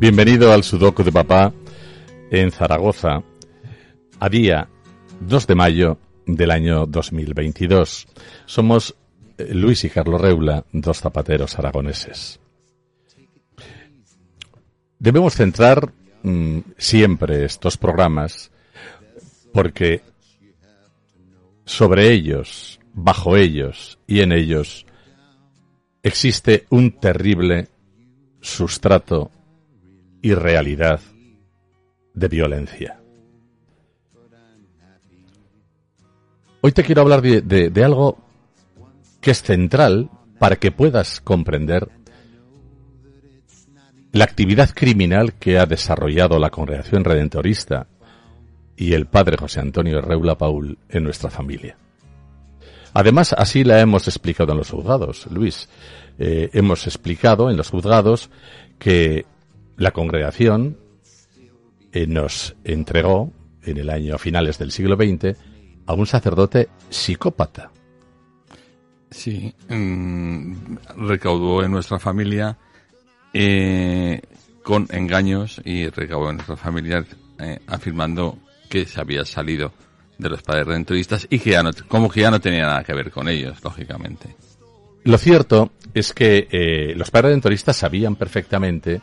Bienvenido al Sudoku de Papá en Zaragoza, a día 2 de mayo del año 2022. Somos eh, Luis y Carlos Reula, dos zapateros aragoneses. Debemos centrar mm, siempre estos programas porque sobre ellos, bajo ellos y en ellos existe un terrible sustrato y realidad de violencia. Hoy te quiero hablar de, algo que es central para que puedas comprender la actividad criminal que ha desarrollado la Congregación Redentorista y el padre José Antonio Reula Paul en nuestra familia. Además, así la hemos explicado en los juzgados, Luis. Eh, hemos explicado en los juzgados que la congregación eh, nos entregó en el año finales del siglo XX a un sacerdote psicópata. Sí, mm, recaudó en nuestra familia eh, con engaños y recaudó en nuestra familia eh, afirmando que se había salido de los padres redentoristas y que ya no, como que ya no tenía nada que ver con ellos, lógicamente. Lo cierto es que los padres redentoristas sabían perfectamente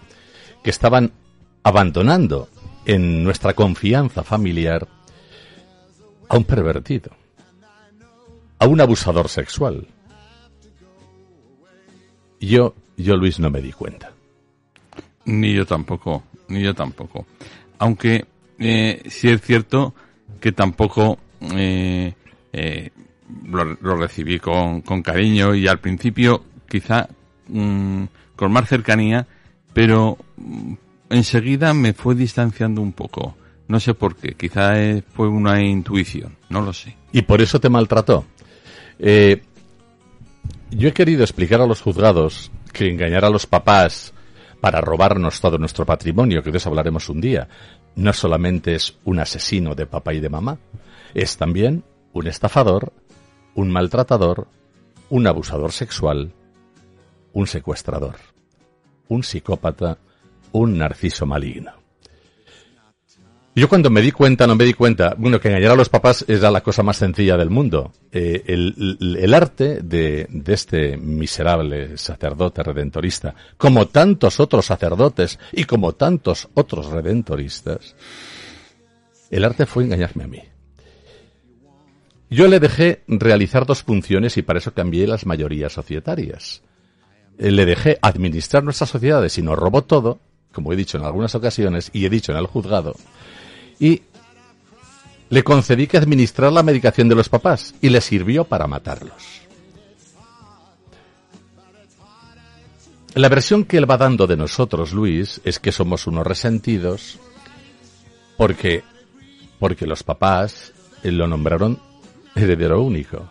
que estaban abandonando en nuestra confianza familiar a un pervertido, a un abusador sexual. Yo, yo Luis, no me di cuenta. Ni yo tampoco, ni yo tampoco. Aunque eh, sí es cierto que tampoco eh, eh, lo, recibí con, con, cariño y al principio quizá mm, con más cercanía pero mm, enseguida me fue distanciando un poco. No sé por qué, quizá fue una intuición, no lo sé. ¿Y por eso te maltrató? Eh, yo he querido explicar a los juzgados que engañar a los papás para robarnos todo nuestro patrimonio, que de eso hablaremos un día, no solamente es un asesino de papá y de mamá, es también un estafador, un maltratador, un abusador sexual, un secuestrador un psicópata, un narciso maligno. Yo cuando me di cuenta, no me di cuenta, bueno, que engañar a los papás era la cosa más sencilla del mundo. Eh, el, arte de, de, este miserable sacerdote redentorista, como tantos otros sacerdotes y como tantos otros redentoristas, el arte fue engañarme a mí. Yo le dejé realizar dos funciones y para eso cambié las mayorías societarias. Eh, le dejé administrar nuestras sociedades y nos robó todo, como he dicho en algunas ocasiones y he dicho en el juzgado, y le concedí que administrar la medicación de los papás y le sirvió para matarlos. La versión que él va dando de nosotros, Luis, es que somos unos resentidos porque, porque los papás lo nombraron heredero único.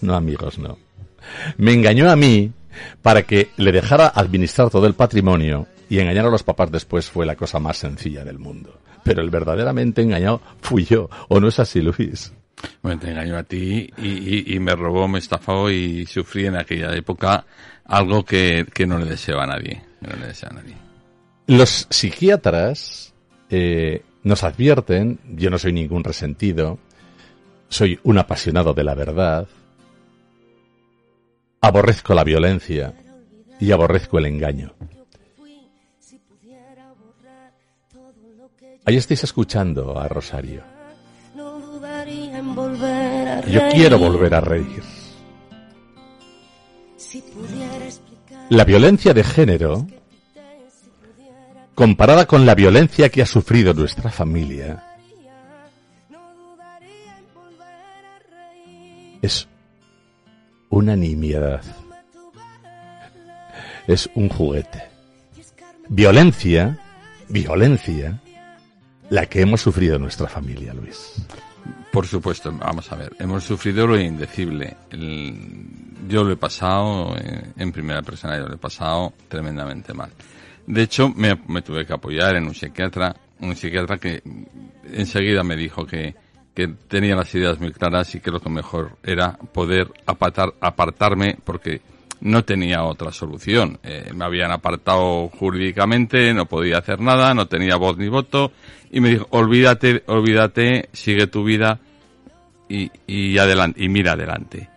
No, amigos, no. Me engañó a mí para que le dejara administrar todo el patrimonio y engañar a los papás después fue la cosa más sencilla del mundo. Pero el verdaderamente engañado fui yo, ¿o no es así, Luis? Bueno, te engañó a ti y, me robó, me estafó y sufrí en aquella época algo que, no le deseo a nadie. No le deseo a nadie. Los psiquiatras eh, nos advierten, yo no soy ningún resentido, soy un apasionado de la verdad, Aborrezco la violencia y aborrezco el engaño. Ahí estáis escuchando a Rosario. Yo quiero volver a reír. La violencia de género, comparada con la violencia que ha sufrido nuestra familia, es una nimiedad. Es un juguete. Violencia, violencia, la que hemos sufrido en nuestra familia, Luis. Por supuesto, vamos a ver, hemos sufrido lo indecible. yo lo he pasado en primera persona, yo lo he pasado tremendamente mal. De hecho, me, me tuve que apoyar en un psiquiatra, un psiquiatra que enseguida me dijo que, que tenía las ideas muy claras y que lo que mejor era poder apartar, apartarme porque no tenía otra solución. Eh, me habían apartado jurídicamente, no podía hacer nada, no tenía voz ni voto y me dijo, olvídate, olvídate, sigue tu vida y, y mira adelante.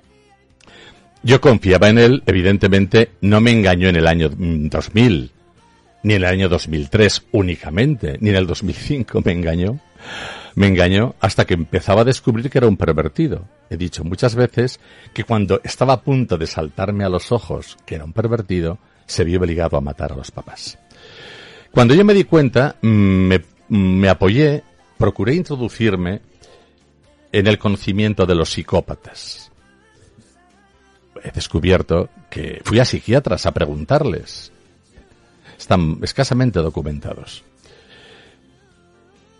Yo confiaba en él, evidentemente no me engañó en el año 2000, ni en el año 2003 únicamente, ni en el 2005 me engañó. Me engañó hasta que empezaba a descubrir que era un pervertido. He dicho muchas veces que cuando estaba a punto de saltarme a los ojos que era un pervertido, se vio obligado a matar a los papás. Cuando yo me di cuenta, mm, me, me apoyé, procuré introducirme en el conocimiento de los psicópatas. He descubierto que fui a psiquiatras a preguntarles. Están escasamente documentados.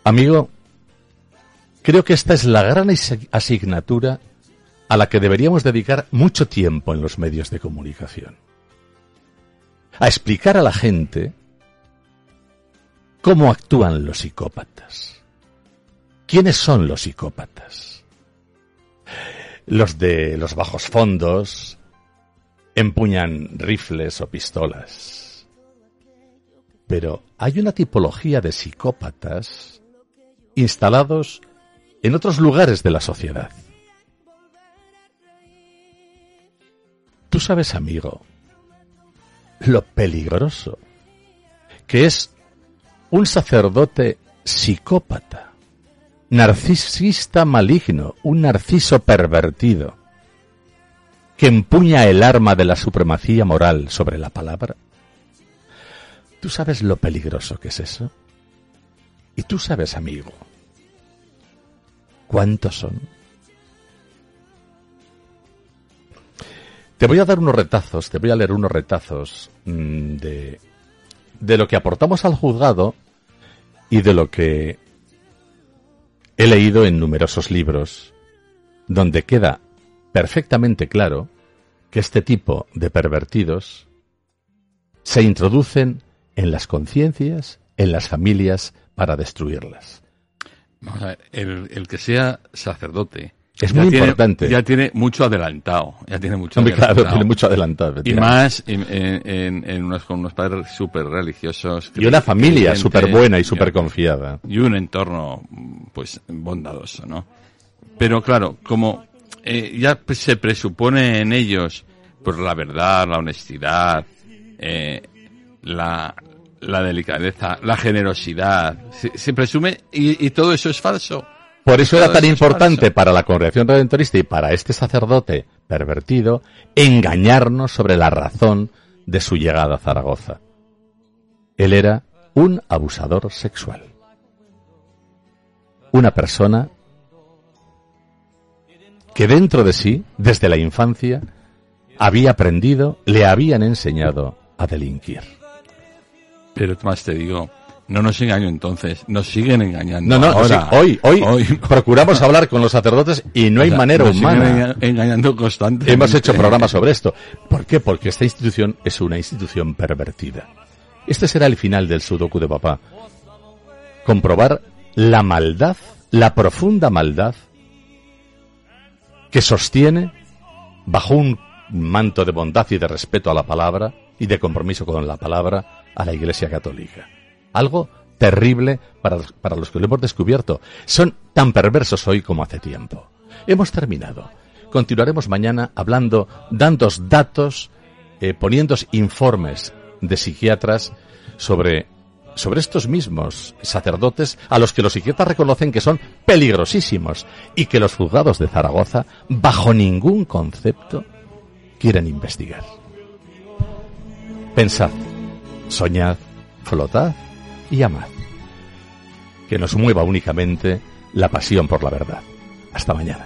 Amigo, creo que esta es la gran asignatura a la que deberíamos dedicar mucho tiempo en los medios de comunicación. A explicar a la gente cómo actúan los psicópatas. ¿Quiénes son los psicópatas? Los de los bajos fondos empuñan rifles o pistolas. Pero hay una tipología de psicópatas instalados en otros lugares de la sociedad. Tú sabes, amigo, lo peligroso que es un sacerdote psicópata, narcisista maligno, un narciso pervertido, que empuña el arma de la supremacía moral sobre la palabra. ¿Tú sabes lo peligroso que es eso? Y tú sabes, amigo, ¿cuántos son? Te voy a dar unos retazos, te voy a leer unos retazos mm, de, de lo que aportamos al juzgado y de lo que he leído en numerosos libros, donde queda perfectamente claro que este tipo de pervertidos se introducen en las conciencias, en las familias, para destruirlas. Vamos a ver, el, el que sea sacerdote, es muy importante. Ya tiene mucho adelantado. Ya tiene mucho Hombre, adelantado. Claro, tiene mucho adelantado. Y más en, en, en unos, con unos padres súper religiosos. Y una familia súper buena y súper confiada. Y un entorno, pues, bondadoso, ¿no? Pero claro, como eh, ya se presupone en ellos, pues la verdad, la honestidad, eh, la, la delicadeza, la generosidad, se, se presume, y, y todo eso es falso. Por eso era tan importante para la congregación redentorista y para este sacerdote pervertido engañarnos sobre la razón de su llegada a Zaragoza. Él era un abusador sexual. Una persona que dentro de sí, desde la infancia, había aprendido, le habían enseñado a delinquir. Pero más te digo, no nos engañó entonces, nos siguen engañando. No, no, ahora. Sí, hoy, hoy, hoy, procuramos hablar con los sacerdotes y no hay O sea, manera nos siguen humana. enga- engañando constantemente. Hemos hecho programas sobre esto. ¿Por qué? Porque esta institución es una institución pervertida. Este será el final del sudoku de papá. Comprobar la maldad, la profunda maldad que sostiene bajo un manto de bondad y de respeto a la palabra y de compromiso con la palabra a la Iglesia Católica. Algo terrible para, para los que lo hemos descubierto. Son tan perversos hoy como hace tiempo. Hemos terminado. Continuaremos mañana hablando, dando datos, eh, poniendo informes de psiquiatras sobre, sobre estos mismos sacerdotes a los que los psiquiatras reconocen que son peligrosísimos y que los juzgados de Zaragoza, bajo ningún concepto, quieren investigar. Pensad, soñad, flotad y amad. Que nos mueva únicamente la pasión por la verdad. Hasta mañana.